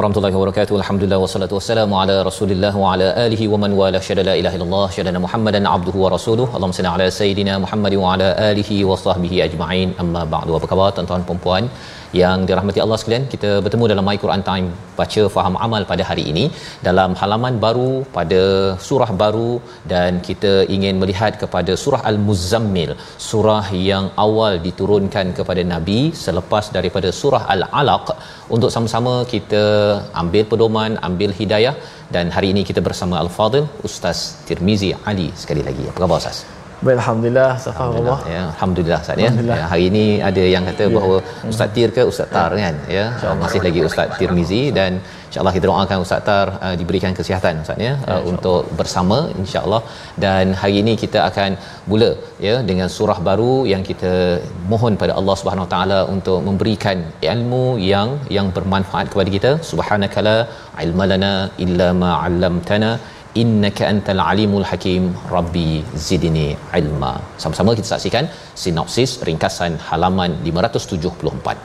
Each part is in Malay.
Warahmatullahi wabarakatuh. Alhamdulillah wassalatu wassalamu ala Rasulillah wa ala alihi wa man wala syada la ilaha illallah syada Muhammadan abduhu wa rasuluh. Allahumma salli ala sayidina Muhammad wa ala alihi wa sahbihi ajma'in. Amma ba'du. Apa khabar tuan-tuan dan puan yang dirahmati Allah sekalian? Kita bertemu dalam My Quran Time baca faham amal pada hari ini dalam halaman baru pada surah baru dan kita ingin melihat kepada surah Al-Muzammil, surah yang awal diturunkan kepada Nabi selepas daripada surah Al-Alaq untuk sama-sama kita ambil pedoman, ambil hidayah dan hari ini kita bersama Al-Fadil Ustaz Tirmizi Ali sekali lagi. Apa khabar Ustaz? Baik, Alhamdulillah, Allah. Ya, alhamdulillah Ustaz ya. ya. Hari ini ada yang kata ya. bahawa Ustaz Tir ke Ustaz Tar kan ya. Masih lagi Ustaz Tirmizi dan insyaallah kita doakan Ustaz Tar uh, diberikan kesihatan Ustaz ya, uh, untuk bersama insyaallah dan hari ini kita akan mula ya dengan surah baru yang kita mohon pada Allah Subhanahu Wa Taala untuk memberikan ilmu yang yang bermanfaat kepada kita. Subhanakala ilmalana illa ma 'allamtana innaka antal alimul hakim. Rabbi zidni ilma. Sama-sama kita saksikan sinopsis ringkasan halaman 574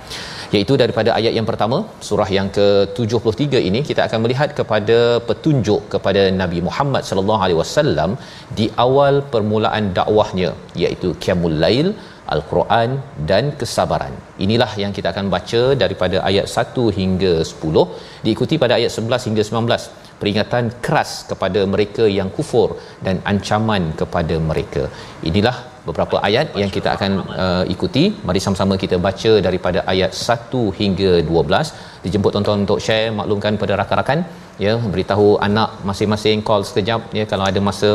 iaitu daripada ayat yang pertama surah yang ke-73 ini kita akan melihat kepada petunjuk kepada Nabi Muhammad sallallahu alaihi wasallam di awal permulaan dakwahnya iaitu qiyamul lail Al-Quran dan kesabaran. Inilah yang kita akan baca daripada ayat 1 hingga 10 diikuti pada ayat 11 hingga 19 peringatan keras kepada mereka yang kufur dan ancaman kepada mereka. Inilah beberapa ayat yang kita akan uh, ikuti. Mari sama-sama kita baca daripada ayat 1 hingga 12. Dijemput tuan-tuan untuk share, maklumkan pada rakan-rakan ya, beritahu anak masing-masing call sekejap ya kalau ada masa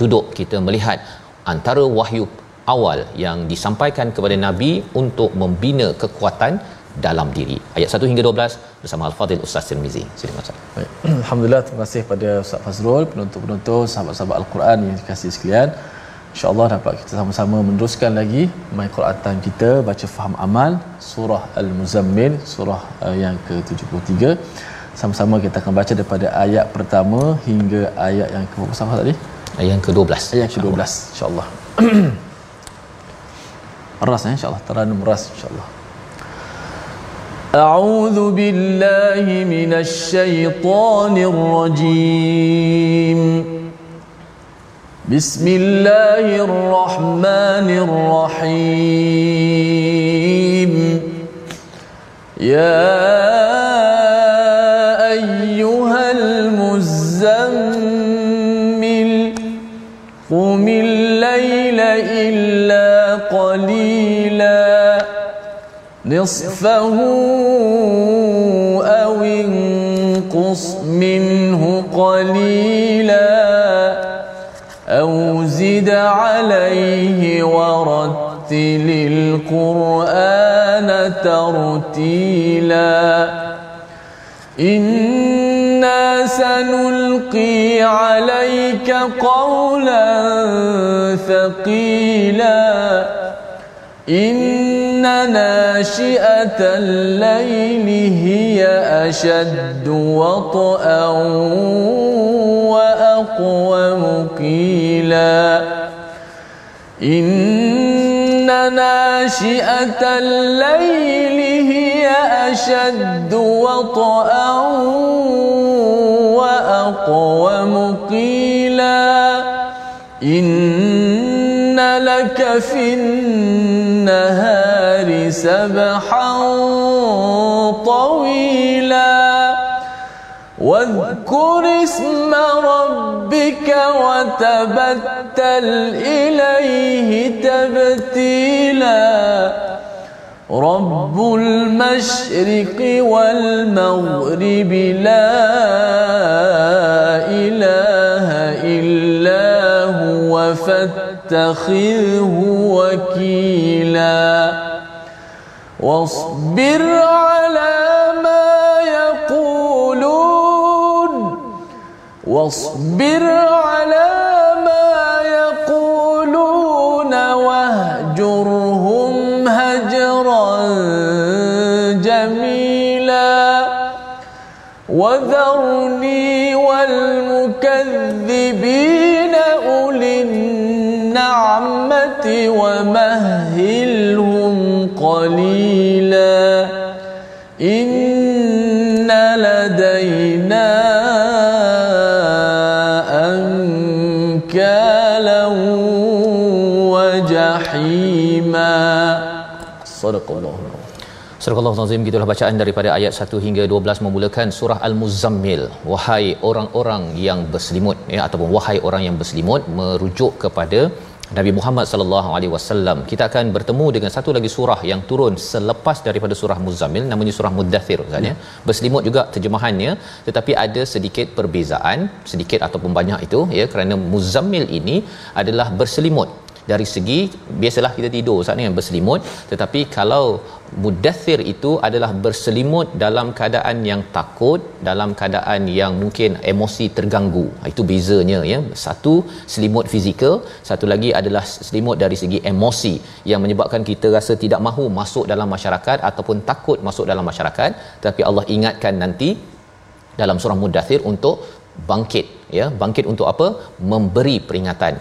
duduk kita melihat antara wahyu awal yang disampaikan kepada nabi untuk membina kekuatan dalam diri. Ayat 1 hingga 12 bersama Al-Fadhil Ustaz Tirmizi. Silakan Ustaz. Baik. Alhamdulillah terima kasih pada Ustaz Fazrul, penonton-penonton, sahabat-sahabat Al-Quran yang dikasihi sekalian. InsyaAllah dapat kita sama-sama meneruskan lagi My Quran Time kita baca faham amal surah Al-Muzammil surah uh, yang ke-73 sama-sama kita akan baca daripada ayat pertama hingga ayat yang ke berapa tadi? Ayat yang ke-12. Ayat ke-12 insya-Allah. ras eh, insya-Allah teranum ras insya-Allah. أعوذ بالله من الشيطان الرجيم بسم الله الرحمن الرحيم يا نصفه أو انقص منه قليلا أو زد عليه ورتل القرآن ترتيلا إنا سنلقي عليك قولا ثقيلا إن ناشئة الليل هي أشد وطئا وأقوم قيلا إن ناشئة الليل هي أشد وطئا وأقوم قيلا إن لك في النهار سبحا طويلا. واذكر اسم ربك وتبتل إليه تبتيلا. رب المشرق والمغرب لا إله إلا هو فاتخذه وكيلا. واصبر على ما يقولون. واصبر على ما يقولون واهجرهم هجرا جميلا. وذرني والمكذبين أولي النعمة ومهلهم قليلا. Sadaqallahu Surah Al-Nazim gitulah bacaan daripada ayat 1 hingga 12 memulakan surah Al-Muzammil. Wahai orang-orang yang berselimut ya ataupun wahai orang yang berselimut merujuk kepada Nabi Muhammad sallallahu alaihi wasallam. Kita akan bertemu dengan satu lagi surah yang turun selepas daripada surah Muzammil namanya surah Mudathir katanya. Hmm. Ya. Berselimut juga terjemahannya tetapi ada sedikit perbezaan, sedikit ataupun banyak itu ya kerana Muzammil ini adalah berselimut dari segi biasalah kita tidur saat ni berselimut. Tetapi kalau mudathir itu adalah berselimut dalam keadaan yang takut dalam keadaan yang mungkin emosi terganggu. Itu bezanya ya. Satu selimut fizikal. Satu lagi adalah selimut dari segi emosi yang menyebabkan kita rasa tidak mahu masuk dalam masyarakat ataupun takut masuk dalam masyarakat. Tapi Allah ingatkan nanti dalam surah mudathir untuk bangkit ya. Bangkit untuk apa? Memberi peringatan.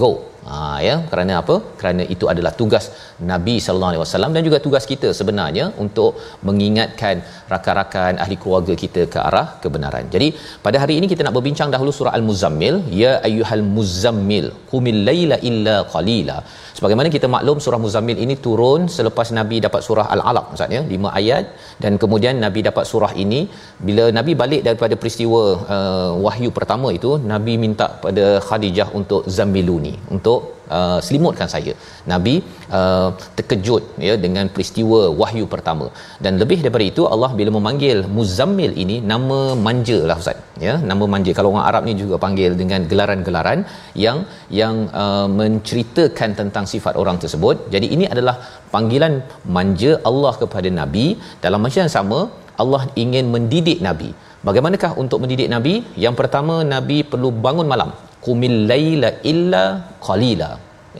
Go Ha ya kerana apa? Kerana itu adalah tugas Nabi sallallahu alaihi wasallam dan juga tugas kita sebenarnya untuk mengingatkan rakan-rakan ahli keluarga kita ke arah kebenaran. Jadi pada hari ini kita nak berbincang dahulu surah Al-Muzammil, ya ayyuhal muzammil qumil laila illa qalila. Sebagaimana kita maklum surah Muzammil ini turun selepas Nabi dapat surah Al-Alaq maksudnya 5 ayat dan kemudian Nabi dapat surah ini bila Nabi balik daripada peristiwa uh, wahyu pertama itu Nabi minta pada Khadijah untuk zammiluni untuk uh, selimutkan saya. Nabi uh, terkejut ya dengan peristiwa wahyu pertama. Dan lebih daripada itu Allah bila memanggil Muzammil ini nama manja lah ustaz. Ya, nama manja. Kalau orang Arab ni juga panggil dengan gelaran-gelaran yang yang uh, menceritakan tentang sifat orang tersebut. Jadi ini adalah panggilan manja Allah kepada Nabi dalam masa yang sama Allah ingin mendidik Nabi. Bagaimanakah untuk mendidik Nabi? Yang pertama Nabi perlu bangun malam qumil laila illa qalila.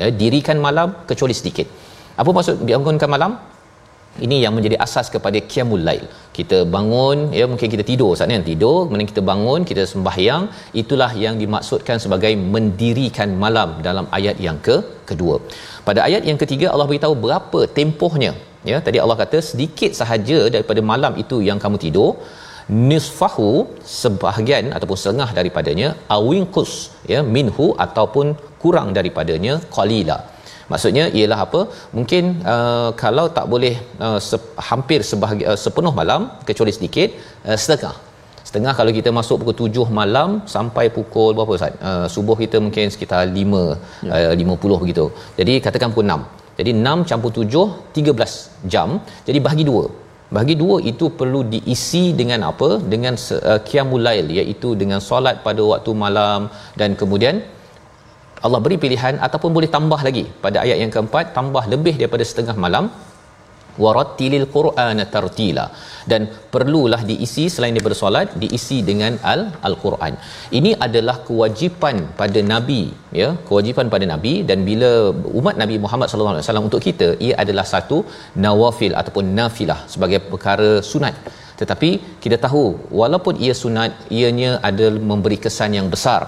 Ya dirikan malam kecuali sedikit. Apa maksud bangunkan malam? Ini yang menjadi asas kepada qiyamul lail. Kita bangun ya mungkin kita tidur saat ni tidur. Kemudian kita bangun kita sembahyang. Itulah yang dimaksudkan sebagai mendirikan malam dalam ayat yang ke kedua. Pada ayat yang ketiga Allah beritahu berapa tempohnya. Ya tadi Allah kata sedikit sahaja daripada malam itu yang kamu tidur nisfahu sebahagian ataupun setengah daripadanya awinqus ya minhu ataupun kurang daripadanya qalila. Maksudnya ialah apa? Mungkin uh, kalau tak boleh uh, se- hampir sebahagian uh, sepenuh malam kecuali sedikit uh, setengah. Setengah kalau kita masuk pukul 7 malam sampai pukul berapa Ustaz? Uh, subuh kita mungkin sekitar 5 ya. uh, 50 begitu jadi katakan pukul 6 jadi 6 campur 7 13 jam. Jadi bahagi Bagi dua itu perlu diisi dengan apa? Dengan uh, qiyamul lail iaitu dengan solat pada waktu malam dan kemudian Allah beri pilihan ataupun boleh tambah lagi pada ayat yang keempat tambah lebih daripada setengah malam warattilil qur'ana tartila dan perlulah diisi selain daripada solat diisi dengan al al-Quran. Ini adalah kewajipan pada nabi ya, kewajipan pada nabi dan bila umat Nabi Muhammad sallallahu alaihi wasallam untuk kita ia adalah satu nawafil ataupun nafilah sebagai perkara sunat. Tetapi kita tahu walaupun ia sunat ianya ada memberi kesan yang besar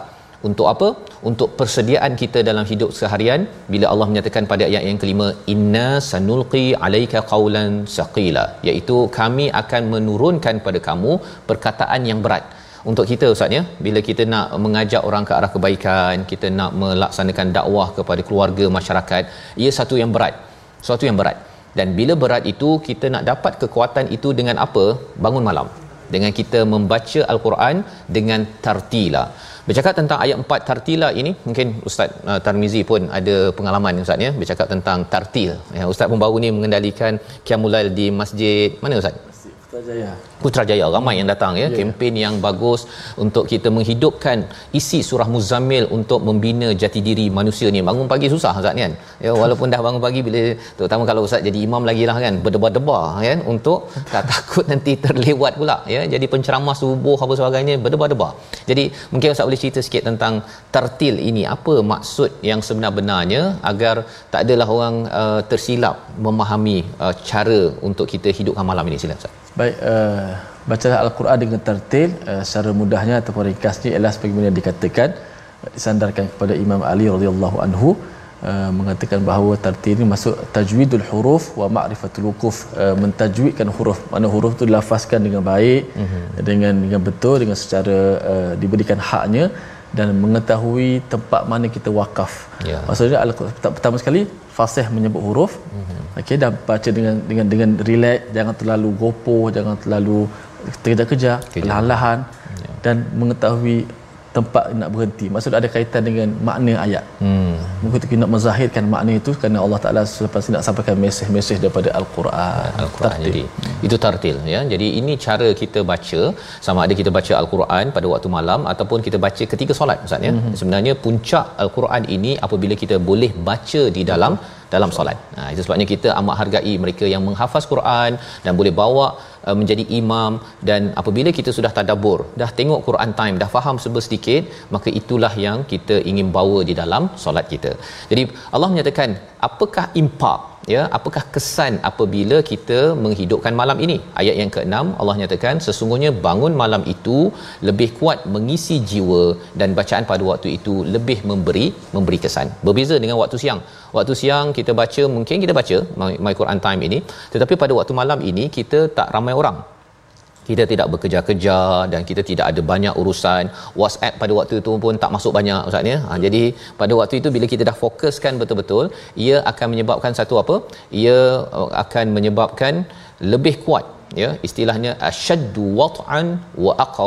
untuk apa? Untuk persediaan kita dalam hidup seharian bila Allah menyatakan pada ayat yang kelima inna sanulqi alaika qaulan saqila iaitu kami akan menurunkan pada kamu perkataan yang berat. Untuk kita ustaz ya bila kita nak mengajak orang ke arah kebaikan kita nak melaksanakan dakwah kepada keluarga masyarakat ia satu yang berat sesuatu yang berat. Dan bila berat itu kita nak dapat kekuatan itu dengan apa? Bangun malam. Dengan kita membaca al-Quran dengan tartila bercakap tentang ayat 4 tartila ini mungkin ustaz uh, Tarmizi pun ada pengalaman ustaz ya. Bercakap tentang tartil. Ya ustaz baru ni mengendalikan qiyamul di masjid. Mana ustaz Putrajaya. Putrajaya ramai yang datang ya, ya kempen yang bagus untuk kita menghidupkan isi surah Muzammil untuk membina jati diri manusia ni. Bangun pagi susah Ustaz kan. Ya walaupun dah bangun pagi bila terutama kalau Ustaz jadi imam lagi lah kan berdebar-debar kan untuk tak takut nanti terlewat pula ya. Jadi penceramah subuh apa sebagainya berdebar-debar. Jadi mungkin Ustaz boleh cerita sikit tentang tertil ini. Apa maksud yang sebenar-benarnya agar tak adalah orang uh, tersilap memahami uh, cara untuk kita hidupkan malam ini silakan Ustaz. Baik, uh, baca Al-Quran dengan tertil uh, secara mudahnya ataupun ringkasnya ialah sebagaimana yang dikatakan disandarkan kepada Imam Ali radhiyallahu anhu uh, mengatakan bahawa tertil ini masuk tajwidul huruf wa ma'rifatul wuquf uh, mentajwidkan huruf mana huruf itu dilafazkan dengan baik uh-huh. dengan dengan betul dengan secara uh, diberikan haknya dan mengetahui tempat mana kita wakaf. Ya. Maksudnya pertama sekali fasih menyebut huruf. Mm-hmm. Okey dan baca dengan dengan dengan relax, jangan terlalu gopoh, jangan terlalu terkejar-kejar, perlahan-lahan ya. dan mengetahui tempat nak berhenti. Maksud ada kaitan dengan makna ayat. Hmm. Mungkin kita nak menzahirkan makna itu kerana Allah Taala selepas nak sampaikan mesej-mesej daripada Al-Quran. Al-Quran jadi itu tartil ya. Jadi ini cara kita baca sama ada kita baca Al-Quran pada waktu malam ataupun kita baca ketika solat Ustaz ya. Hmm. Sebenarnya puncak Al-Quran ini apabila kita boleh baca di dalam dalam solat. Ha, itu sebabnya kita amat hargai mereka yang menghafaz Quran dan boleh bawa uh, menjadi imam dan apabila kita sudah tadabbur, dah tengok Quran time, dah faham sebesar sedikit, maka itulah yang kita ingin bawa di dalam solat kita. Jadi Allah menyatakan, apakah impak ya apakah kesan apabila kita menghidupkan malam ini? Ayat yang ke-6 Allah nyatakan sesungguhnya bangun malam itu lebih kuat mengisi jiwa dan bacaan pada waktu itu lebih memberi memberi kesan. Berbeza dengan waktu siang. Waktu siang kita baca mungkin kita baca my, my Quran time ini tetapi pada waktu malam ini kita tak ramai orang kita tidak bekerja-kerja dan kita tidak ada banyak urusan. WhatsApp pada waktu itu pun tak masuk banyak ustaz ya? Ha, jadi pada waktu itu bila kita dah fokuskan betul-betul ia akan menyebabkan satu apa? Ia uh, akan menyebabkan lebih kuat ya istilahnya ashaddu wat'an wa aqa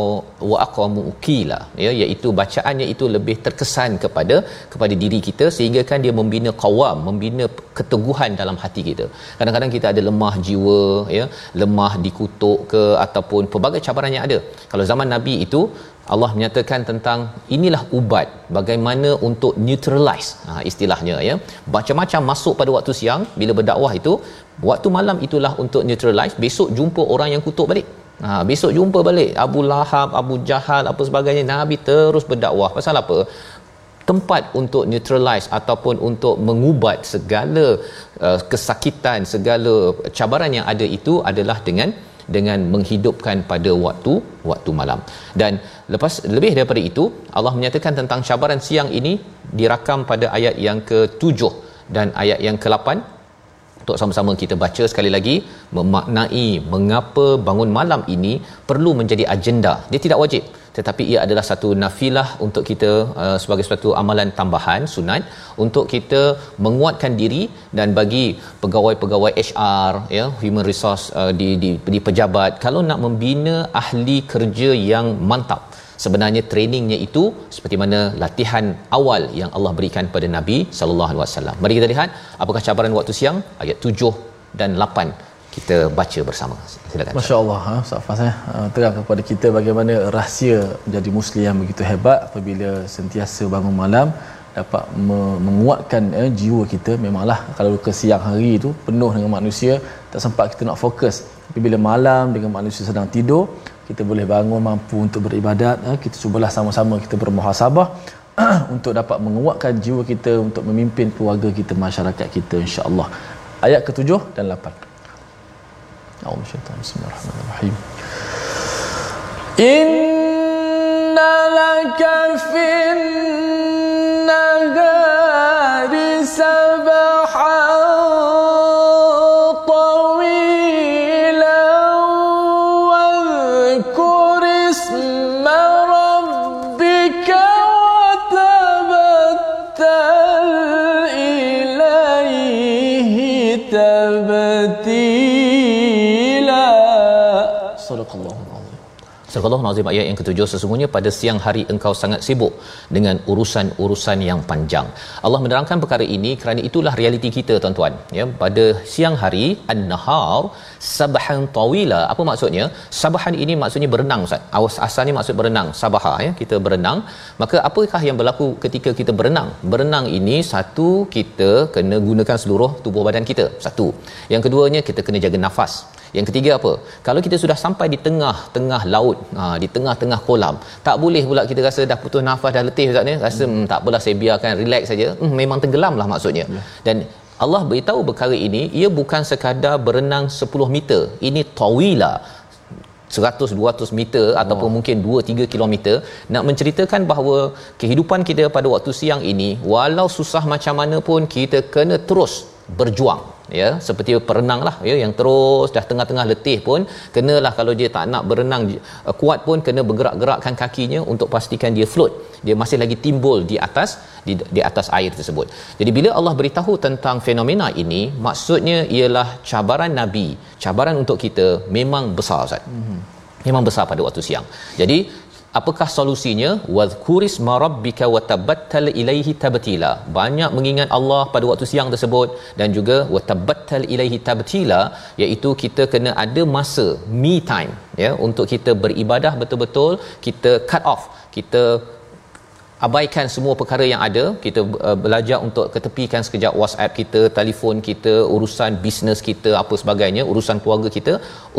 wa aqamu qila. Ya iaitu bacaannya itu lebih terkesan kepada kepada diri kita sehingga kan dia membina qawam membina keteguhan dalam hati kita. Kadang-kadang kita ada lemah jiwa ya lemah dikutuk ke ataupun pelbagai cabaran yang ada. Kalau zaman nabi itu Allah menyatakan tentang inilah ubat bagaimana untuk neutralize ha, istilahnya ya. Macam-macam masuk pada waktu siang bila berdakwah itu waktu malam itulah untuk neutralize. Besok jumpa orang yang kutuk balik. Ha, besok jumpa balik. Abu Lahab Abu Jahal apa sebagainya. Nabi terus berdakwah. Pasal apa? Tempat untuk neutralize ataupun untuk mengubat segala uh, kesakitan segala cabaran yang ada itu adalah dengan dengan menghidupkan pada waktu waktu malam. Dan lepas lebih daripada itu Allah menyatakan tentang cabaran siang ini dirakam pada ayat yang ke-7 dan ayat yang ke-8 untuk sama-sama kita baca sekali lagi memaknai mengapa bangun malam ini perlu menjadi agenda. Dia tidak wajib tetapi ia adalah satu nafilah untuk kita uh, sebagai satu amalan tambahan sunat untuk kita menguatkan diri dan bagi pegawai-pegawai HR ya human resource uh, di, di di pejabat kalau nak membina ahli kerja yang mantap sebenarnya trainingnya itu seperti mana latihan awal yang Allah berikan pada Nabi sallallahu alaihi wasallam. Mari kita lihat apakah cabaran waktu siang ayat 7 dan 8 kita baca bersama. Silakan. Masya-Allah, ha, Ustaz Fas ya. Terang kepada kita bagaimana rahsia menjadi muslim yang begitu hebat apabila sentiasa bangun malam dapat me- menguatkan eh, jiwa kita memanglah kalau ke siang hari itu penuh dengan manusia tak sempat kita nak fokus tapi bila malam dengan manusia sedang tidur kita boleh bangun mampu untuk beribadat eh, kita cubalah sama-sama kita bermuhasabah untuk dapat menguatkan jiwa kita untuk memimpin keluarga kita masyarakat kita insya-Allah ayat ke-7 dan 8 أعوذ بالله من الشيطان الرحمن الرحيم إن لك في النهار سبحان Surah Nazim ayat yang ketujuh sesungguhnya pada siang hari engkau sangat sibuk dengan urusan-urusan yang panjang. Allah menerangkan perkara ini kerana itulah realiti kita tuan-tuan. Ya, pada siang hari an-nahar sabahan tawila. Apa maksudnya? Sabahan ini maksudnya berenang Ustaz. Awas asalnya maksud berenang, sabaha ya, kita berenang. Maka apakah yang berlaku ketika kita berenang? Berenang ini satu kita kena gunakan seluruh tubuh badan kita. Satu. Yang keduanya kita kena jaga nafas. Yang ketiga apa? Kalau kita sudah sampai di tengah-tengah laut, ha, di tengah-tengah kolam, tak boleh pula kita rasa dah putus nafas dah letih Ustaz ni. Rasa hmm. tak apalah saya biarkan relax saja. Hmm, memang tenggelamlah maksudnya. Ya. Dan Allah beritahu perkara ini, ia bukan sekadar berenang 10 meter. Ini tawila. 100 200 meter oh. ataupun mungkin 2 3 kilometer nak menceritakan bahawa kehidupan kita pada waktu siang ini walau susah macam mana pun kita kena terus berjuang ya. Seperti perenang lah ya yang terus dah tengah-tengah letih pun kenalah kalau dia tak nak berenang uh, kuat pun kena bergerak-gerakkan kakinya untuk pastikan dia float. Dia masih lagi timbul di atas di, di atas air tersebut. Jadi bila Allah beritahu tentang fenomena ini maksudnya ialah cabaran nabi cabaran untuk kita memang besar Ustaz. Mm-hmm. memang besar pada waktu siang. Jadi apakah solusinya? Wadhkuris marabbika watabattal ilaihi tabtila. Banyak mengingat Allah pada waktu siang tersebut dan juga watabattal ilaihi tabtila iaitu kita kena ada masa me time ya untuk kita beribadah betul-betul kita cut off kita abaikan semua perkara yang ada. Kita uh, belajar untuk ketepikan sekejap WhatsApp kita telefon kita urusan bisnes kita apa sebagainya urusan keluarga kita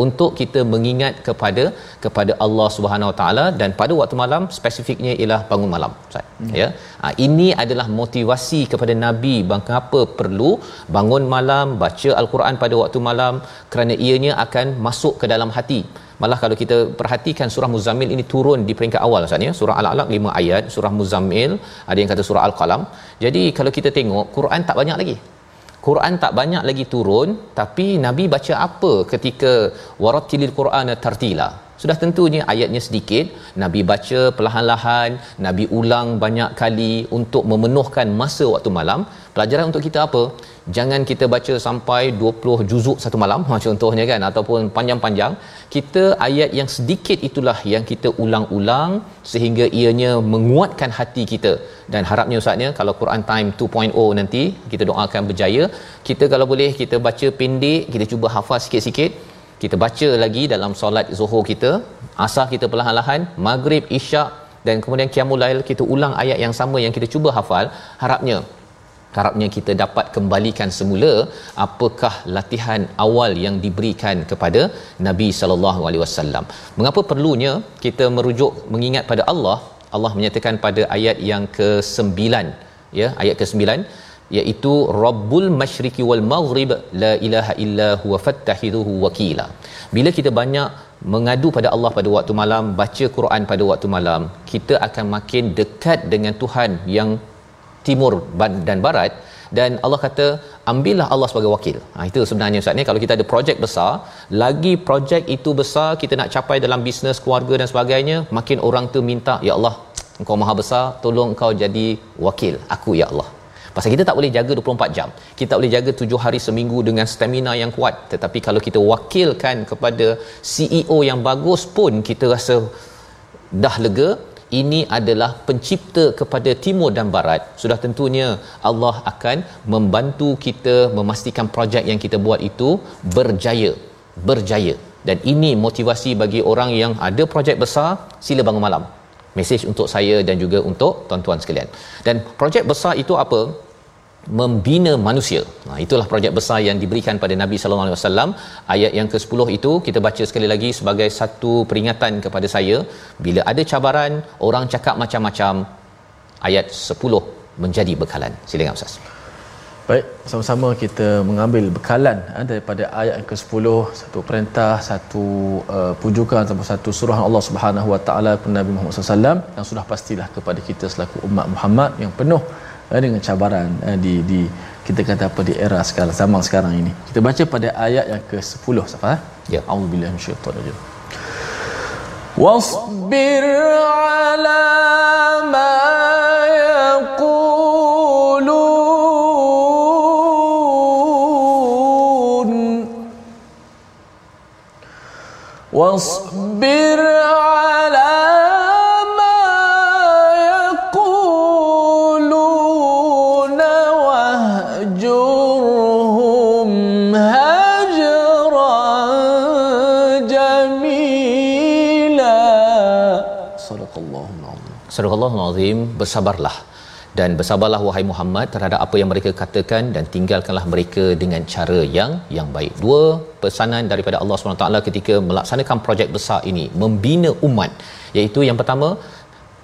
untuk kita mengingat kepada kepada Allah Subhanahu Wa Taala. Dan pada waktu malam spesifiknya ialah bangun malam Ustaz. Hmm. ya? Ha, ini adalah motivasi kepada nabi mengapa perlu bangun malam baca al-Quran pada waktu malam kerana ianya akan masuk ke dalam hati Malah kalau kita perhatikan surah Muzammil ini turun di peringkat awal Ustaz ya. Surah Al-Alaq 5 ayat, surah Muzammil ada yang kata surah Al-Qalam. Jadi kalau kita tengok Quran tak banyak lagi. Quran tak banyak lagi turun tapi Nabi baca apa ketika warattilil Qur'ana tartila sudah tentunya ayatnya sedikit nabi baca perlahan-lahan nabi ulang banyak kali untuk memenuhkan masa waktu malam pelajaran untuk kita apa jangan kita baca sampai 20 juzuk satu malam ha contohnya kan ataupun panjang-panjang. Kita ayat yang sedikit itulah yang kita ulang-ulang sehingga ianya menguatkan hati kita. Dan harapnya ustaznya kalau Quran time 2.0 nanti kita doakan berjaya. Kita kalau boleh kita baca pendek kita cuba hafal sikit-sikit. Kita baca lagi dalam solat zuhur kita asar kita perlahan-lahan maghrib isyak dan kemudian qiyamul lail kita ulang ayat yang sama yang kita cuba hafal. Harapnya harapnya kita dapat kembalikan semula apakah latihan awal yang diberikan kepada Nabi sallallahu alaihi wasallam mengapa perlunya kita merujuk mengingat pada Allah Allah menyatakan pada ayat yang ke-9 ya ayat ke-9 iaitu Rabbul Masyriqi wal Maghrib la ilaha illa huwa fattahiduhu wakila. Bila kita banyak mengadu pada Allah pada waktu malam, baca Quran pada waktu malam, kita akan makin dekat dengan Tuhan yang timur dan barat dan Allah kata ambillah Allah sebagai wakil. Ha, itu sebenarnya Ustaz ni kalau kita ada projek besar, lagi projek itu besar kita nak capai dalam bisnes keluarga dan sebagainya, makin orang tu minta ya Allah, engkau maha besar, tolong engkau jadi wakil aku ya Allah. Pasal kita tak boleh jaga 24 jam. Kita tak boleh jaga 7 hari seminggu dengan stamina yang kuat. Tetapi kalau kita wakilkan kepada CEO yang bagus pun kita rasa dah lega, ini adalah pencipta kepada timur dan barat. Sudah tentunya Allah akan membantu kita memastikan projek yang kita buat itu berjaya. Berjaya. Dan ini motivasi bagi orang yang ada projek besar, sila bangun malam. Mesej untuk saya dan juga untuk tuan-tuan sekalian. Dan projek besar itu apa? Membina manusia. Nah, itulah projek besar yang diberikan pada Nabi sallallahu alaihi wasallam. Ayat yang ke-10 itu kita baca sekali lagi sebagai satu peringatan kepada saya bila ada cabaran, orang cakap macam-macam, ayat 10 menjadi bekalan. Silakan Ustaz. Baik, sama-sama kita mengambil bekalan ha, daripada ayat yang ke-10, satu perintah, satu uh, pujukan ataupun satu surah Allah Subhanahu Wa Taala kepada Nabi Muhammad SAW yang sudah pastilah kepada kita selaku umat Muhammad yang penuh eh, dengan cabaran eh, di di kita kata apa di era sekarang zaman sekarang ini. Kita baca pada ayat yang ke-10 siapa? Eh? Ya. Auzubillahi minasyaitanir Wasbir ala ma yaqulun. Was Astagfirullahaladzim, bersabarlah. Dan bersabarlah wahai Muhammad terhadap apa yang mereka katakan dan tinggalkanlah mereka dengan cara yang yang baik. Dua pesanan daripada Allah SWT ketika melaksanakan projek besar ini, membina umat. Iaitu yang pertama,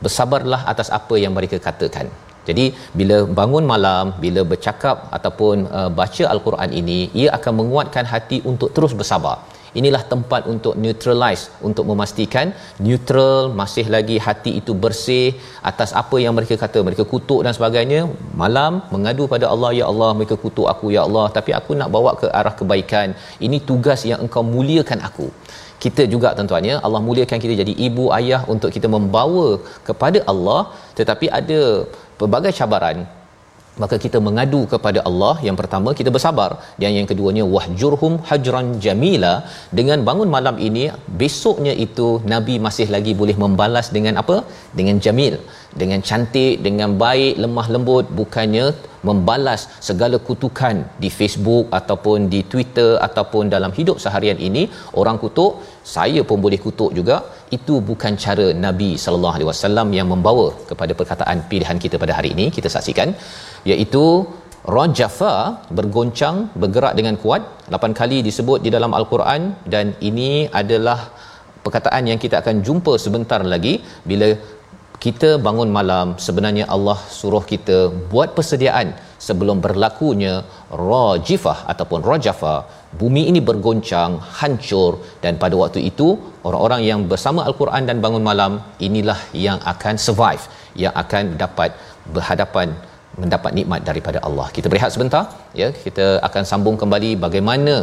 bersabarlah atas apa yang mereka katakan. Jadi bila bangun malam, bila bercakap ataupun uh, baca al-Quran ini, ia akan menguatkan hati untuk terus bersabar inilah tempat untuk neutralize untuk memastikan neutral masih lagi hati itu bersih atas apa yang mereka kata. Mereka kutuk dan sebagainya. Malam mengadu pada Allah ya Allah mereka kutuk aku ya Allah. Tapi aku nak bawa ke arah kebaikan. Ini tugas yang engkau muliakan aku. Kita juga tuan-tuannya Allah muliakan kita jadi ibu ayah untuk kita membawa kepada Allah. Tetapi ada pelbagai cabaran maka kita mengadu kepada Allah yang pertama kita bersabar. Dan yang keduanya wahjurhum hajran jamila. Dengan bangun malam ini besoknya itu nabi masih lagi boleh membalas dengan apa? Dengan jamil. Dengan cantik dengan baik lemah lembut. Bukannya membalas segala kutukan di Facebook ataupun di Twitter ataupun dalam hidup seharian ini orang kutuk saya pun boleh kutuk juga itu bukan cara Nabi sallallahu alaihi wasallam yang membawa kepada perkataan pilihan kita pada hari ini kita saksikan iaitu Rajafa bergoncang bergerak dengan kuat 8 kali disebut di dalam al-Quran dan ini adalah perkataan yang kita akan jumpa sebentar lagi bila kita bangun malam sebenarnya Allah suruh kita buat persediaan sebelum berlakunya rajifah ataupun rajafa bumi ini bergoncang hancur dan pada waktu itu orang-orang yang bersama al-Quran dan bangun malam inilah yang akan survive yang akan dapat berhadapan mendapat nikmat daripada Allah. Kita berehat sebentar ya. Kita akan sambung kembali bagaimana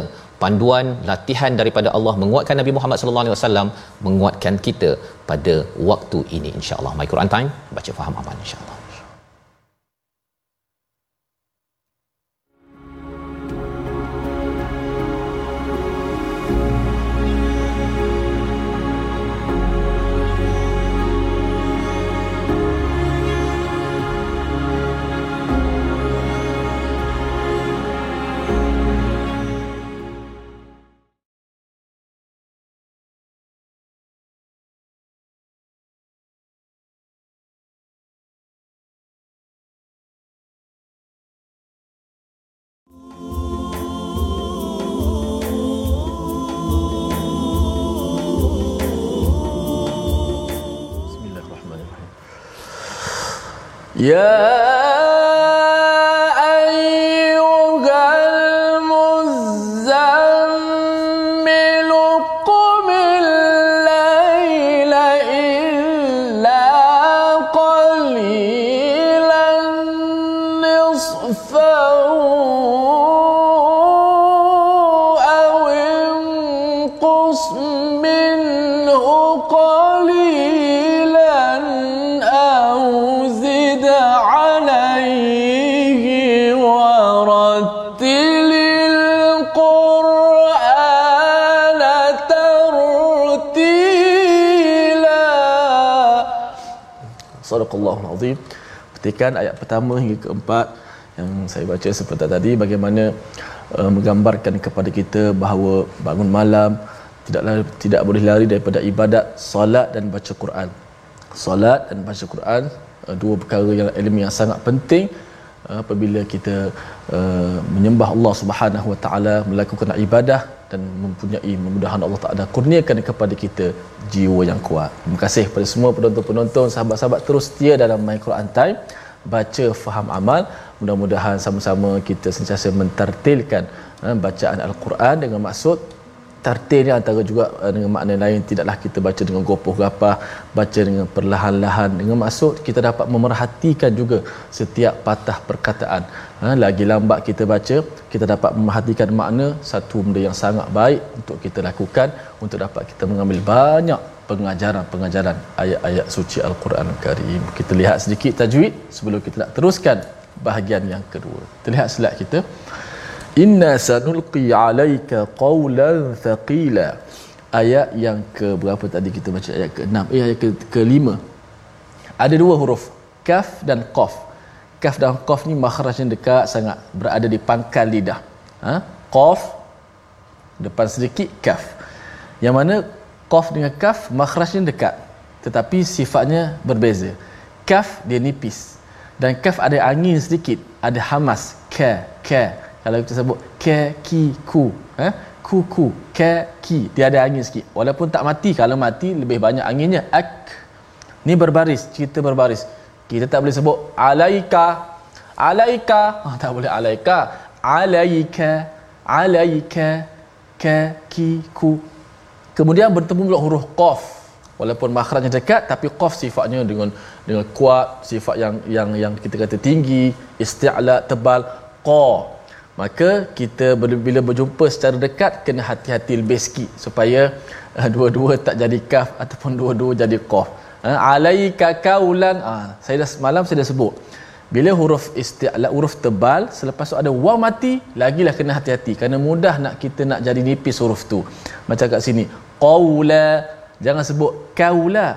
panduan latihan daripada Allah menguatkan Nabi Muhammad sallallahu alaihi wasallam menguatkan kita pada waktu ini insya-Allah. My Quran Time baca faham aman insya-Allah. Yeah. Azim. Petikan ayat pertama hingga keempat yang saya baca seperti tadi bagaimana uh, menggambarkan kepada kita bahawa bangun malam tidaklah tidak boleh lari daripada ibadat solat dan baca Quran. Solat dan baca Quran uh, dua perkara yang ilmu yang sangat penting apabila kita uh, menyembah Allah Subhanahu Wa Taala melakukan ibadah dan mempunyai mudah-mudahan Allah Taala kurniakan kepada kita jiwa yang kuat. Terima kasih kepada semua penonton-penonton, sahabat-sahabat terus setia dalam My Quran Time. Baca faham amal. Mudah-mudahan sama-sama kita sentiasa mentertilkan ha, bacaan Al-Quran dengan maksud tartil ni antara juga uh, dengan makna lain tidaklah kita baca dengan gopoh gapah baca dengan perlahan-lahan. Dengan maksud kita dapat memerhatikan juga setiap patah perkataan. Ha, lagi lambat kita baca kita dapat memerhatikan makna satu benda yang sangat baik untuk kita lakukan untuk dapat kita mengambil banyak pengajaran-pengajaran ayat-ayat suci Al-Quran Karim kita lihat sedikit tajwid sebelum kita nak teruskan bahagian yang kedua. Terlihat slide kita Inna sanulqi alayka qawlan thaqila. Ayat yang ke berapa tadi kita baca? Ayat ke-6 eh ayat ke- ke-5 ada dua huruf kaf dan qaf. Kaf dan qaf ni makhrajnya dekat sangat berada di pangkal lidah. Ha? Qaf depan sedikit kaf. Yang mana qaf dengan kaf makhrajnya dekat tetapi sifatnya berbeza. Kaf dia nipis. Dan kaf ada angin sedikit ada hamas ka ka kalau kita sebut ka ki ku ha? Ku ku ka ki dia ada angin sikit. Walaupun tak mati kalau mati lebih banyak anginnya. Ak. Ni berbaris cerita berbaris. Kita tak boleh sebut alaika. Alaika. Oh, tak boleh alaika. Alaika. Alaika. Ka ki ku kemudian bertemu pula huruf qaf. Walaupun makhrajnya dekat tapi qaf sifatnya dengan dengan kuat sifat yang yang yang kita kata tinggi. Isti'la tebal. Qa maka kita bila berjumpa secara dekat kena hati-hati lebih sikit supaya uh, dua-dua tak jadi kaf ataupun dua-dua jadi qaf uh, alaika kaulan. Uh, saya dah semalam saya dah sebut. Bila huruf isti'la huruf tebal selepas tu ada waw mati lagilah kena hati-hati kerana mudah nak kita nak jadi nipis huruf tu. Macam kat sini qaula jangan sebut kaula.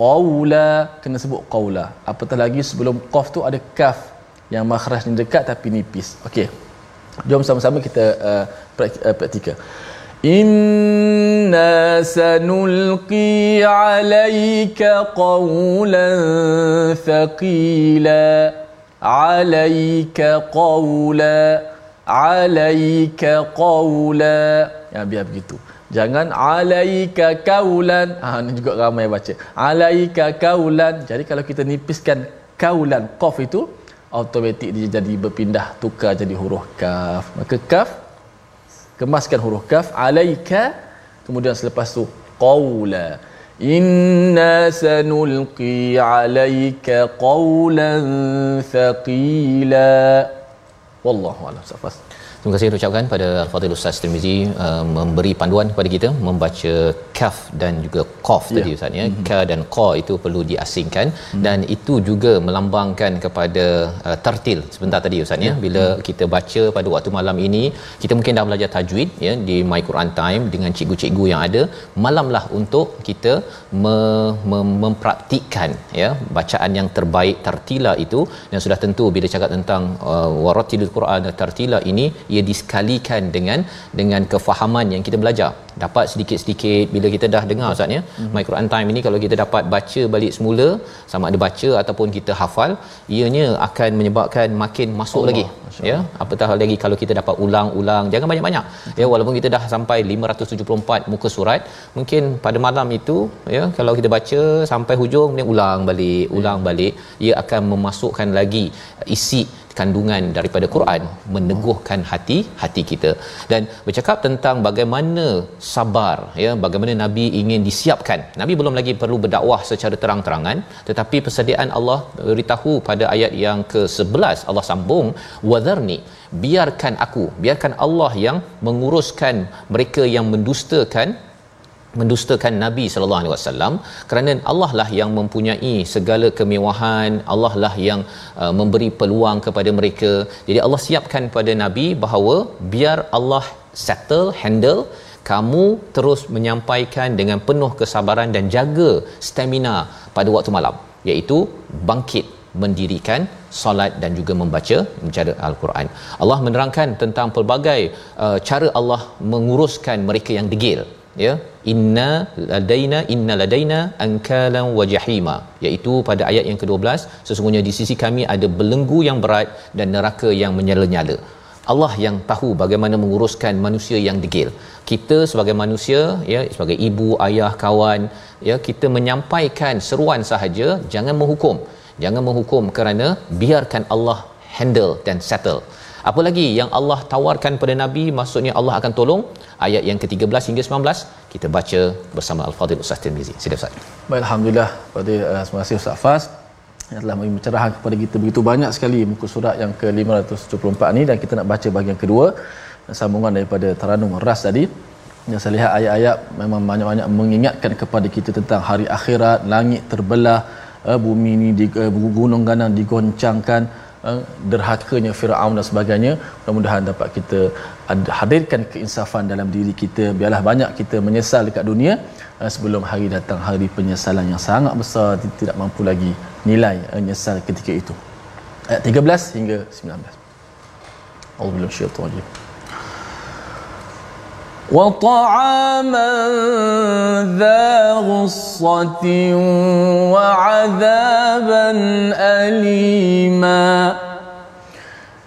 Qaula kena sebut qaula. Apatah lagi sebelum qaf tu ada kaf yang makhrajnya dekat tapi nipis. Okey jom sama-sama kita uh, praktikal. Inna sanulqi alayka qawlan thaqila. Alayka qawla alayka qawla. Ya biar begitu. Jangan alaika kaulan. Ah ini juga ramai baca. Alaika kaulan. Jadi kalau kita nipiskan kaulan qaf itu automatik dia jadi berpindah tukar jadi huruf kaf. Maka kaf kemaskan huruf kaf. Alaika kemudian selepas tu qaula. Inna sanulqi alayka qawlan thaqila. Wallahu a'lam safas Terima kasih ucapkan pada Al-Fadhil Ustaz Tirmizi uh, memberi panduan kepada kita membaca kaf dan juga qaf yeah. tadi Ustaz ya. Mm-hmm. Ka dan qa itu perlu diasingkan mm-hmm. dan itu juga melambangkan kepada uh, tartil sebentar tadi Ustaz ya. Yeah. Bila mm-hmm. kita baca pada waktu malam ini, kita mungkin dah belajar tajwid ya di My Quran Time dengan cikgu-cikgu yang ada. Malamlah untuk kita me- mem- mempraktikkan ya bacaan yang terbaik tartila itu dan sudah tentu bila cakap tentang uh, waratilul Quran tartila ini ia disekalikan dengan dengan kefahaman yang kita belajar dapat sedikit-sedikit bila kita dah dengar ustaz ya mm-hmm. my Quran time ini kalau kita dapat baca balik semula sama ada baca ataupun kita hafal ianya akan menyebabkan makin masuk Allah. lagi ya apatah lagi kalau kita dapat ulang-ulang jangan banyak-banyak mm-hmm. ya walaupun kita dah sampai 574 muka surat mungkin pada malam itu ya kalau kita baca sampai hujung ni ulang balik ulang yeah. balik ia akan memasukkan lagi isi kandungan daripada Quran meneguhkan hati hati kita. Dan bercakap tentang bagaimana sabar ya bagaimana nabi ingin disiapkan. Nabi belum lagi perlu berdakwah secara terang-terangan tetapi persediaan Allah beritahu pada ayat yang ke-11 Allah sambung wadharni biarkan aku biarkan Allah yang menguruskan mereka yang mendustakan mendustakan Nabi sallallahu alaihi wasallam kerana Allah lah yang mempunyai segala kemewahan Allah lah yang uh, memberi peluang kepada mereka jadi Allah siapkan pada Nabi bahawa biar Allah settle handle kamu terus menyampaikan dengan penuh kesabaran dan jaga stamina pada waktu malam iaitu bangkit mendirikan solat dan juga membaca membaca al-Quran. Allah menerangkan tentang pelbagai uh, cara Allah menguruskan mereka yang degil ya? Inna ladaina inna ladaina ankalan wa jahima. Iaitu pada ayat yang ke-12 sesungguhnya di sisi kami ada belenggu yang berat dan neraka yang menyala-nyala. Allah yang tahu bagaimana menguruskan manusia yang degil. Kita sebagai manusia ya sebagai ibu ayah kawan ya kita menyampaikan seruan sahaja jangan menghukum. Jangan menghukum kerana biarkan Allah handle dan settle apa lagi yang Allah tawarkan pada Nabi? Maksudnya Allah akan tolong? Ayat yang ke-13 hingga 19 kita baca bersama Al-Fadhil Ustaz Tirmizi. Sila Ustaz. Baik alhamdulillah. Uh, terima kasih Ustaz Fas. Yang telah mencerahkan kepada kita begitu banyak sekali muka surat yang ke-574 ni. Dan kita nak baca bahagian kedua. Sambungan daripada Taranum Ras tadi. Yang saya lihat ayat-ayat memang banyak-banyak mengingatkan kepada kita tentang hari akhirat. Langit terbelah uh, bumi ni di uh, gunung ganang digoncangkan Eh, derhakanya Firaun dan sebagainya mudah-mudahan dapat kita hadirkan keinsafan dalam diri kita. Biarlah banyak kita menyesal dekat dunia eh, sebelum hari datang hari penyesalan yang sangat besar tidak mampu lagi nilai eh, menyesal ketika itu. Ayat 13 hingga 19 Allahu Akbar. rajim. وطعاما ذا غصة وعذابا أليما.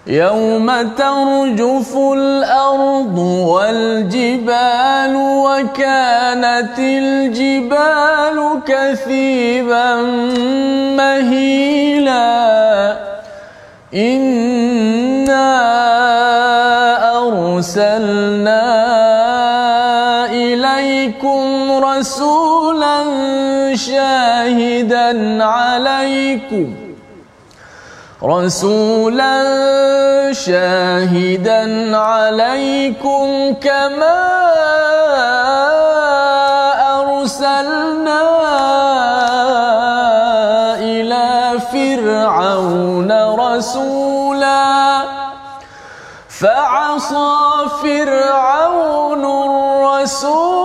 يوم ترجف الأرض والجبال وكانت الجبال كثيبا مهيلا. إنا أرسلنا رسولا شاهدا عليكم. رسولا شاهدا عليكم كما أرسلنا إلى فرعون رسولا. فعصى فرعون الرسول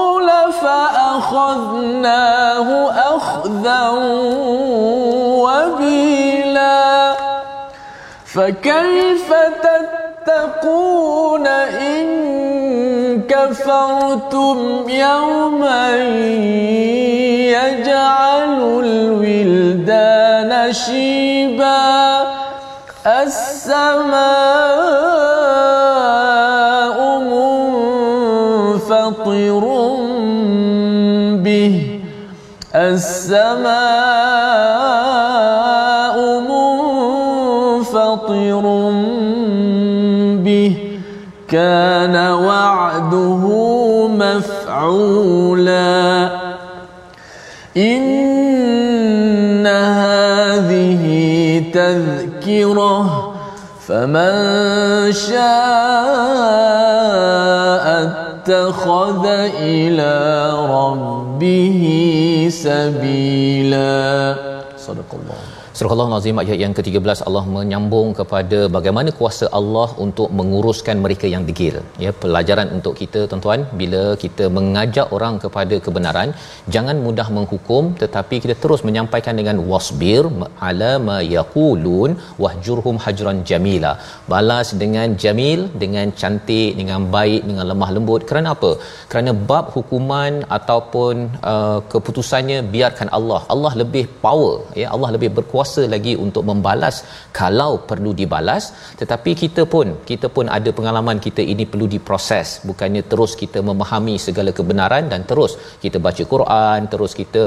فأخذناه أخذا وبيلا. فكيف تتقون إن كفرتم يوما يجعل الولدان شيبا. السماء السماء منفطر به كان وعده مفعولا. إن هذه تذكرة فمن شاء اتخذ إلى ربه سبيلا صدق الله Surah Allah Nazim ayat yang ke-13 Allah menyambung kepada bagaimana kuasa Allah untuk menguruskan mereka yang degil. Ya, pelajaran untuk kita tuan-tuan bila kita mengajak orang kepada kebenaran, jangan mudah menghukum tetapi kita terus menyampaikan dengan wasbir ala ma yaqulun wahjurhum hajran jamila. Balas dengan jamil, dengan cantik, dengan baik, dengan lemah lembut. Kerana apa? Kerana bab hukuman ataupun uh, keputusannya biarkan Allah. Allah lebih power, ya. Allah lebih berkuasa kuasa lagi untuk membalas kalau perlu dibalas. Tetapi kita pun kita pun ada pengalaman kita ini perlu diproses. Bukannya terus kita memahami segala kebenaran dan terus kita baca Quran terus kita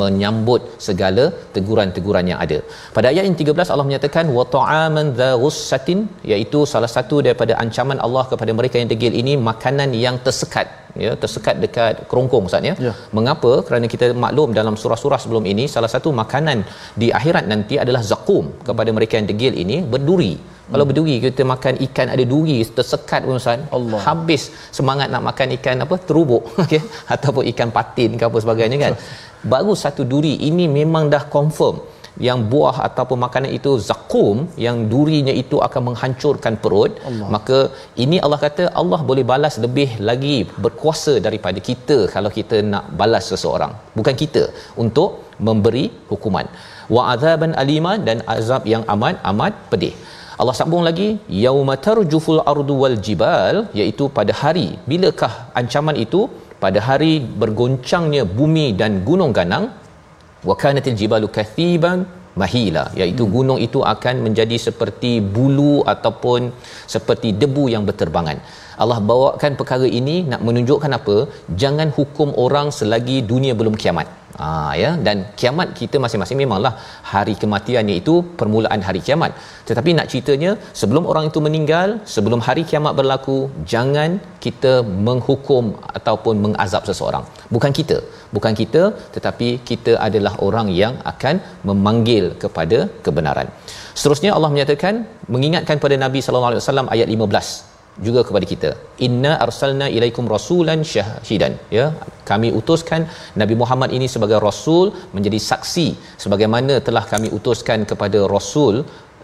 menyambut segala teguran-teguran yang ada. Pada ayat yang 13 Allah menyatakan wa ta'aman dhussatin iaitu salah satu daripada ancaman Allah kepada mereka yang degil ini makanan yang tersekat ya tersekat dekat kerongkong ustaz ya. ya. Mengapa? Kerana kita maklum dalam surah-surah sebelum ini salah satu makanan di akhirat nanti adalah zakum kepada mereka yang degil ini berduri. Hmm. kalau berduri kita makan ikan ada duri tersekat pun ustaz. Allah. habis semangat nak makan ikan apa? Terubuk okey? Ataupun ikan patin ke apa sebagainya kan? Baru satu duri ini memang dah confirm yang buah ataupun makanan itu zakum yang durinya itu akan menghancurkan perut. Allah. maka ini Allah kata Allah boleh balas lebih lagi berkuasa daripada kita kalau kita nak balas seseorang. Bukan kita untuk memberi hukuman. Wa azaban alima dan azab yang amat amat pedih. Allah sambung lagi yauma tarjuful ardu wal jibal iaitu pada hari bilakah ancaman itu? Pada hari bergoncangnya bumi dan gunung ganang wa kanatil jibalu kathiban mahila iaitu hmm. gunung itu akan menjadi seperti bulu ataupun seperti debu yang berterbangan. Allah bawakan perkara ini nak menunjukkan apa? Jangan hukum orang selagi dunia belum kiamat Ha, ya. Dan kiamat kita masing-masing memanglah hari kematiannya itu permulaan hari kiamat. Tetapi nak ceritanya sebelum orang itu meninggal sebelum hari kiamat berlaku jangan kita menghukum ataupun mengazab seseorang. Bukan kita. Bukan kita tetapi kita adalah orang yang akan memanggil kepada kebenaran. Seterusnya Allah menyatakan mengingatkan pada Nabi sallallahu alaihi wasallam ayat 15 juga kepada kita. Inna arsalna ilaikum rasulan syahidan. Ya kami utuskan Nabi Muhammad ini sebagai rasul menjadi saksi sebagaimana telah kami utuskan kepada rasul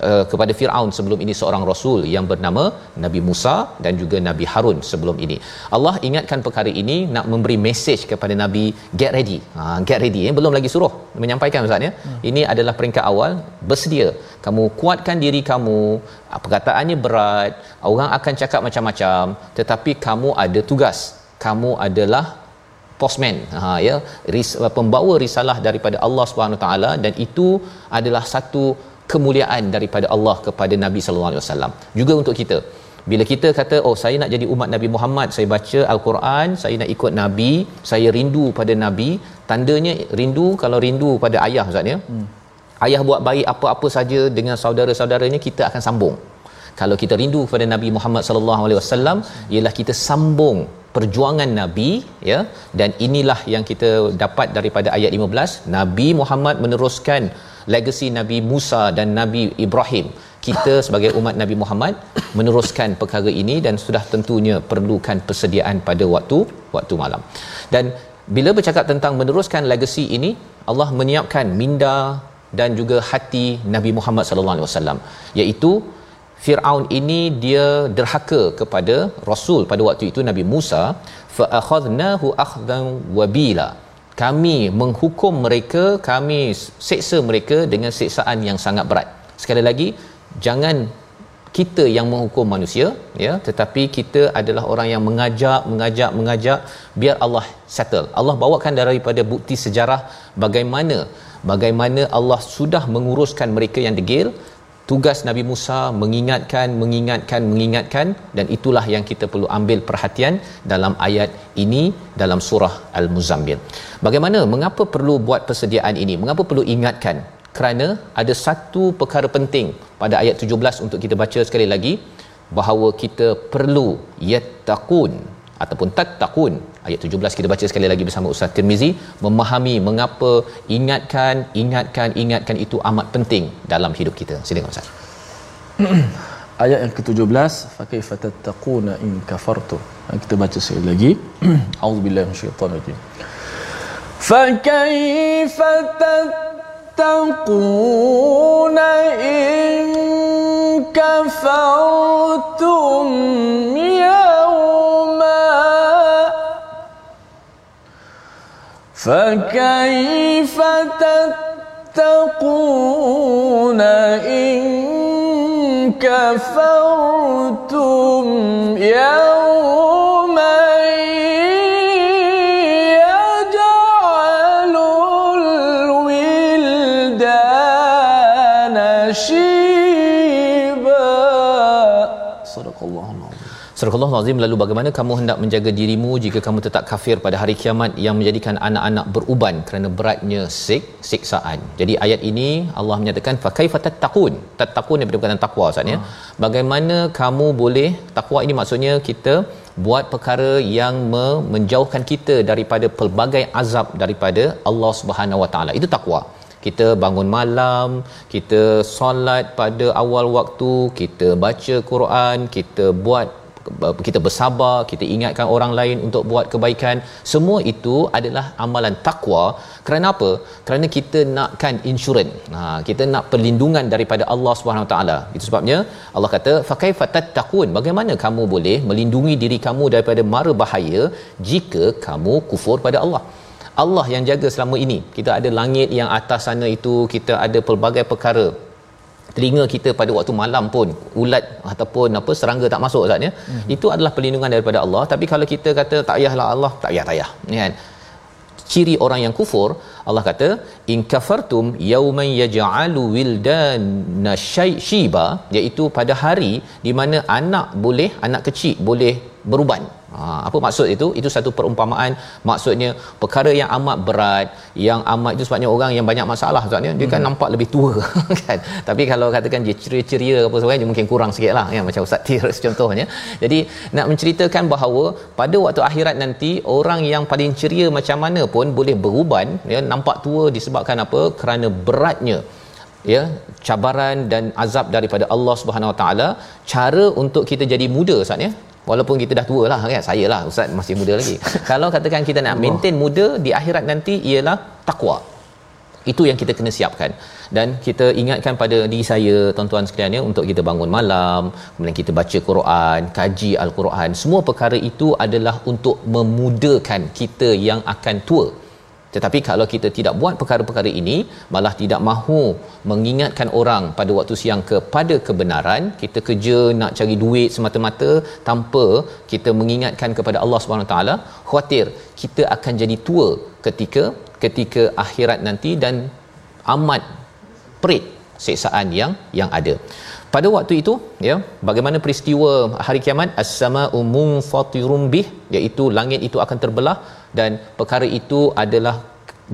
uh, kepada Firaun sebelum ini seorang rasul yang bernama Nabi Musa dan juga Nabi Harun sebelum ini. Allah ingatkan perkara ini nak memberi mesej kepada Nabi get ready. Ha get ready eh belum lagi suruh menyampaikan ustaz ya. Hmm. Ini adalah peringkat awal bersedia. Kamu kuatkan diri kamu. Ah, perkataannya berat, orang akan cakap macam-macam tetapi kamu ada tugas. Kamu adalah postman ha ya ris, pembawa risalah daripada Allah Subhanahu taala dan itu adalah satu kemuliaan daripada Allah kepada Nabi sallallahu alaihi wasallam. Juga untuk kita. Bila kita kata oh saya nak jadi umat Nabi Muhammad saya baca al-Quran saya nak ikut nabi saya rindu pada nabi tandanya rindu kalau rindu pada ayah ustaz ya. Hmm. ayah buat baik apa-apa saja dengan saudara-saudaranya kita akan sambung. Kalau kita rindu kepada Nabi Muhammad sallallahu alaihi wasallam ialah kita sambung perjuangan nabi ya. Dan inilah yang kita dapat daripada ayat 15 Nabi Muhammad meneruskan legasi Nabi Musa dan Nabi Ibrahim. Kita sebagai umat Nabi Muhammad meneruskan perkara ini dan sudah tentunya perlukan persediaan pada waktu waktu malam. Dan bila bercakap tentang meneruskan legasi ini Allah menyiapkan minda dan juga hati Nabi Muhammad sallallahu alaihi wasallam. Iaitu Firaun ini dia derhaka kepada rasul pada waktu itu Nabi Musa fa akhadnahu akhdan wabila kami menghukum mereka kami seksa mereka dengan siksaan yang sangat berat. Sekali lagi jangan kita yang menghukum manusia ya tetapi kita adalah orang yang mengajak mengajak mengajak biar Allah settle. Allah bawakan daripada bukti sejarah bagaimana bagaimana Allah sudah menguruskan mereka yang degil tugas Nabi Musa mengingatkan mengingatkan mengingatkan dan itulah yang kita perlu ambil perhatian dalam ayat ini dalam surah Al-Muzammil. Bagaimana mengapa perlu buat persediaan ini? Mengapa perlu ingatkan? Kerana ada satu perkara penting pada ayat 17 untuk kita baca sekali lagi bahawa kita perlu yattaqun ataupun tattaqun ayat 17 kita baca sekali lagi bersama Ustaz Tirmizi. Memahami mengapa ingatkan ingatkan ingatkan itu amat penting dalam hidup kita. Silakan Ustaz. Ayat yang ke-17 fa kaifa tattaquna in kafartu kita baca sekali lagi. Auzubillahi minasyaitanir rajim fa kaifa tattaquna in kafartum فكيف تتقون إن كفرتم يوما Al-Azim lalu bagaimana kamu hendak menjaga dirimu jika kamu tetap kafir pada hari kiamat yang menjadikan anak-anak beruban kerana beratnya sik siksaan. Jadi ayat ini Allah menyatakan fa kaifa tattaqun? Tattaqun daripada perkataan takwa Ustaz ya. Bagaimana kamu boleh takwa ini maksudnya kita buat perkara yang menjauhkan kita daripada pelbagai azab daripada Allah Subhanahu Wa Taala. Itu takwa kita bangun malam, kita solat pada awal waktu, kita baca Quran, kita buat kita bersabar kita ingatkan orang lain untuk buat kebaikan. Semua itu adalah amalan takwa kerana apa? Kerana kita nakkan insurans. Ha kita nak perlindungan daripada Allah Subhanahu taala. Itu sebabnya Allah kata fa kaifa tattaqun? Bagaimana kamu boleh melindungi diri kamu daripada mara bahaya jika kamu kufur pada Allah? Allah yang jaga selama ini. Kita ada langit yang atas sana itu kita ada pelbagai perkara telinga kita pada waktu malam pun ulat ataupun apa serangga tak masuk ustaz ya. Mm-hmm. itu adalah perlindungan daripada Allah. Tapi kalau kita kata tak payahlah Allah tak payah tak payah ni kan. Ciri orang yang kufur Allah kata in kafartum yauman yaj'alu wildan nashiba iaitu pada hari di mana anak boleh anak kecil boleh beruban Ha, apa maksud itu? Itu satu perumpamaan. Maksudnya perkara yang amat berat, yang amat itu sebabnya orang yang banyak masalah sebabnya dia kan hmm. nampak lebih tua kan. Tapi kalau katakan dia ceria-ceria apa sebagainya dia mungkin kurang sikitlah ya macam Ustaz Tir contohnya. Jadi nak menceritakan bahawa pada waktu akhirat nanti orang yang paling ceria macam mana pun boleh beruban ya nampak tua disebabkan apa? Kerana beratnya ya cabaran dan azab daripada Allah Subhanahu Wa Taala cara untuk kita jadi muda Ustaz ya walaupun kita dah tua lah kan? Saya lah ustaz masih muda lagi. Kalau katakan kita nak maintain muda di akhirat nanti ialah takwa. Itu yang kita kena siapkan. Dan kita ingatkan pada diri saya tuan-tuan sekalian ya untuk kita bangun malam kemudian kita baca Quran kaji al-Quran. Semua perkara itu adalah untuk memudahkan kita yang akan tua tetapi kalau kita tidak buat perkara-perkara ini malah tidak mahu mengingatkan orang pada waktu siang kepada kebenaran kita kerja nak cari duit semata-mata tanpa kita mengingatkan kepada Allah Subhanahu taala khuatir kita akan jadi tua ketika ketika akhirat nanti dan amat perit siksaan yang yang ada. Pada waktu itu ya bagaimana peristiwa hari kiamat? As-sama'u munfatirum bih iaitu langit itu akan terbelah dan perkara itu adalah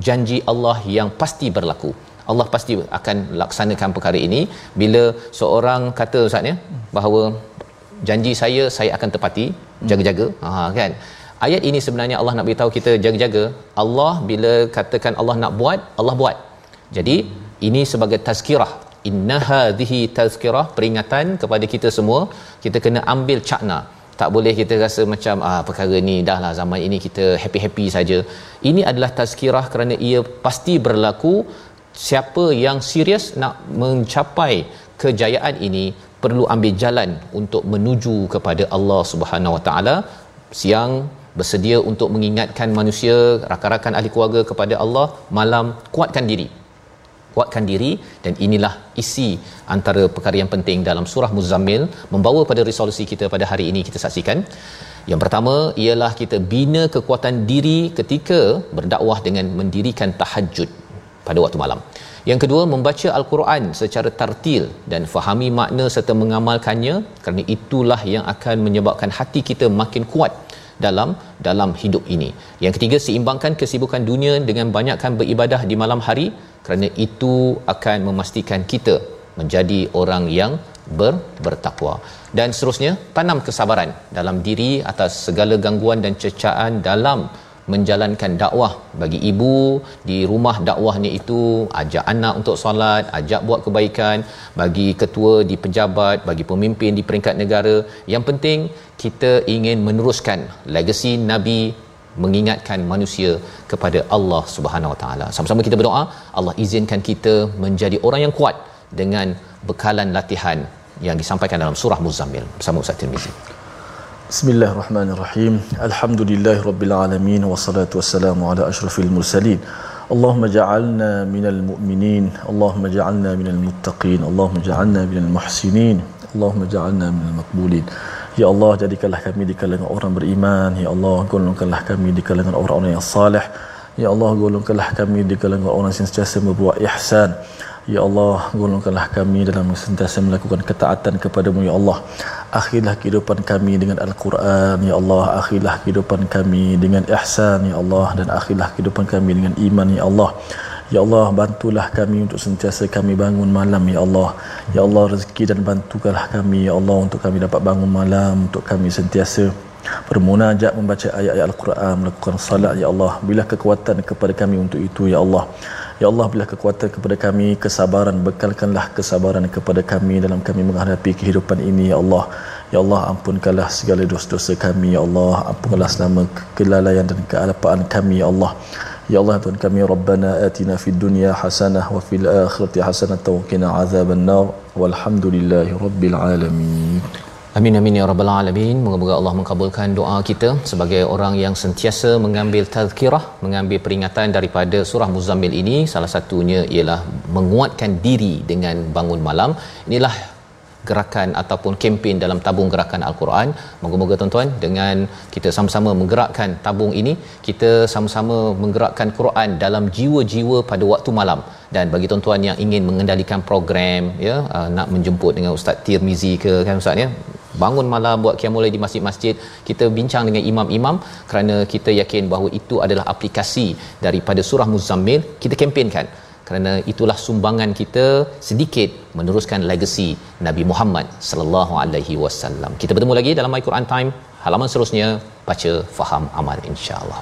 janji Allah yang pasti berlaku. Allah pasti akan laksanakan perkara ini. Bila seorang kata ustaz ya bahawa janji saya saya akan tepati jaga-jaga. Ha kan? Ayat ini sebenarnya Allah nak beritahu kita jaga-jaga. Allah bila katakan Allah nak buat Allah buat. Jadi ini sebagai tazkirah. Inna hadhihi tazkirah peringatan kepada kita semua kita kena ambil cakna tak boleh kita rasa macam ah perkara ni dah lah zaman ini kita happy-happy saja. Ini adalah tazkirah kerana ia pasti berlaku. Siapa yang serius nak mencapai kejayaan ini perlu ambil jalan untuk menuju kepada Allah Subhanahu Wa Taala. Siang bersedia untuk mengingatkan manusia rakan-rakan ahli keluarga kepada Allah malam kuatkan diri kuatkan diri dan inilah isi antara perkara yang penting dalam surah Muzammil membawa pada resolusi kita pada hari ini kita saksikan yang pertama ialah kita bina kekuatan diri ketika berdakwah dengan mendirikan tahajud pada waktu malam. Yang kedua membaca al-Quran secara tartil dan fahami makna serta mengamalkannya kerana itulah yang akan menyebabkan hati kita makin kuat dalam dalam hidup ini. Yang ketiga seimbangkan kesibukan dunia dengan banyakkan beribadah di malam hari kerana itu akan memastikan kita menjadi orang yang ber, bertakwa. Dan seterusnya tanam kesabaran dalam diri atas segala gangguan dan cecaan dalam menjalankan dakwah bagi ibu. Di rumah dakwahnya itu ajak anak untuk solat ajak buat kebaikan bagi ketua di pejabat bagi pemimpin di peringkat negara. Yang penting kita ingin meneruskan legasi nabi mengingatkan manusia kepada Allah Subhanahu Wa Taala. Sama-sama kita berdoa, Allah izinkan kita menjadi orang yang kuat dengan bekalan latihan yang disampaikan dalam surah Muzammil bersama Ustaz Tirmizi. Bismillahirrahmanirrahim. Alhamdulillahirabbil alamin wassalatu wassalamu ala asyrafil mursalin. اللهم اجعلنا من المؤمنين اللهم اجعلنا من المتقين اللهم اجعلنا من المحسنين اللهم اجعلنا من المقبولين Ya Allah jadikanlah kami di kalangan orang beriman. Ya Allah golongkanlah kami di kalangan orang-orang yang salih Ya Allah golongkanlah kami di kalangan orang yang sentiasa berbuat ihsan. Ya Allah golongkanlah kami dalam sentiasa melakukan ketaatan kepadamu Ya Allah. Akhirlah kehidupan kami dengan Al-Quran Ya Allah. Akhirlah kehidupan kami dengan ihsan Ya Allah. Dan akhirlah kehidupan kami dengan iman Ya Allah Ya Allah bantulah kami untuk sentiasa kami bangun malam Ya Allah. Ya Allah rezeki dan bantukanlah kami Ya Allah untuk kami dapat bangun malam Untuk kami sentiasa bermunajat membaca ayat-ayat Al-Quran Melakukan salat Ya Allah. Bila kekuatan kepada kami untuk itu Ya Allah. Ya Allah bila kekuatan kepada kami kesabaran bekalkanlah kesabaran kepada kami dalam kami menghadapi kehidupan ini ya Allah. Ya Allah ampunkanlah segala dosa-dosa kami ya Allah. Ampunkanlah selama kelalaian dan kealpaan kami ya Allah Ya Allah Tuhan kami Rabbana atina fid dunya hasanah wa fil akhirati hasanah wa qina azaban nar walhamdulillahi rabbil alamin Amin amin ya rabbal alamin. Moga-moga Allah mengabulkan doa kita sebagai orang yang sentiasa mengambil tazkirah, mengambil peringatan daripada surah Muzammil ini. Salah satunya ialah menguatkan diri dengan bangun malam. Inilah gerakan ataupun kempen dalam tabung gerakan al-Quran. Moga-moga tuan-tuan dengan kita sama-sama menggerakkan tabung ini, kita sama-sama menggerakkan Quran dalam jiwa-jiwa pada waktu malam. Dan bagi tuan-tuan yang ingin mengendalikan program ya, uh, nak menjemput dengan Ustaz Tirmizi ke kan Ustaz ya, bangun malam buat qiyamul di masjid-masjid kita bincang dengan imam-imam kerana kita yakin bahawa itu adalah aplikasi daripada surah muzammil kita kempenkan kerana itulah sumbangan kita sedikit meneruskan legasi Nabi Muhammad sallallahu alaihi wasallam. Kita bertemu lagi dalam My Quran Time halaman seterusnya baca faham amal insya-Allah.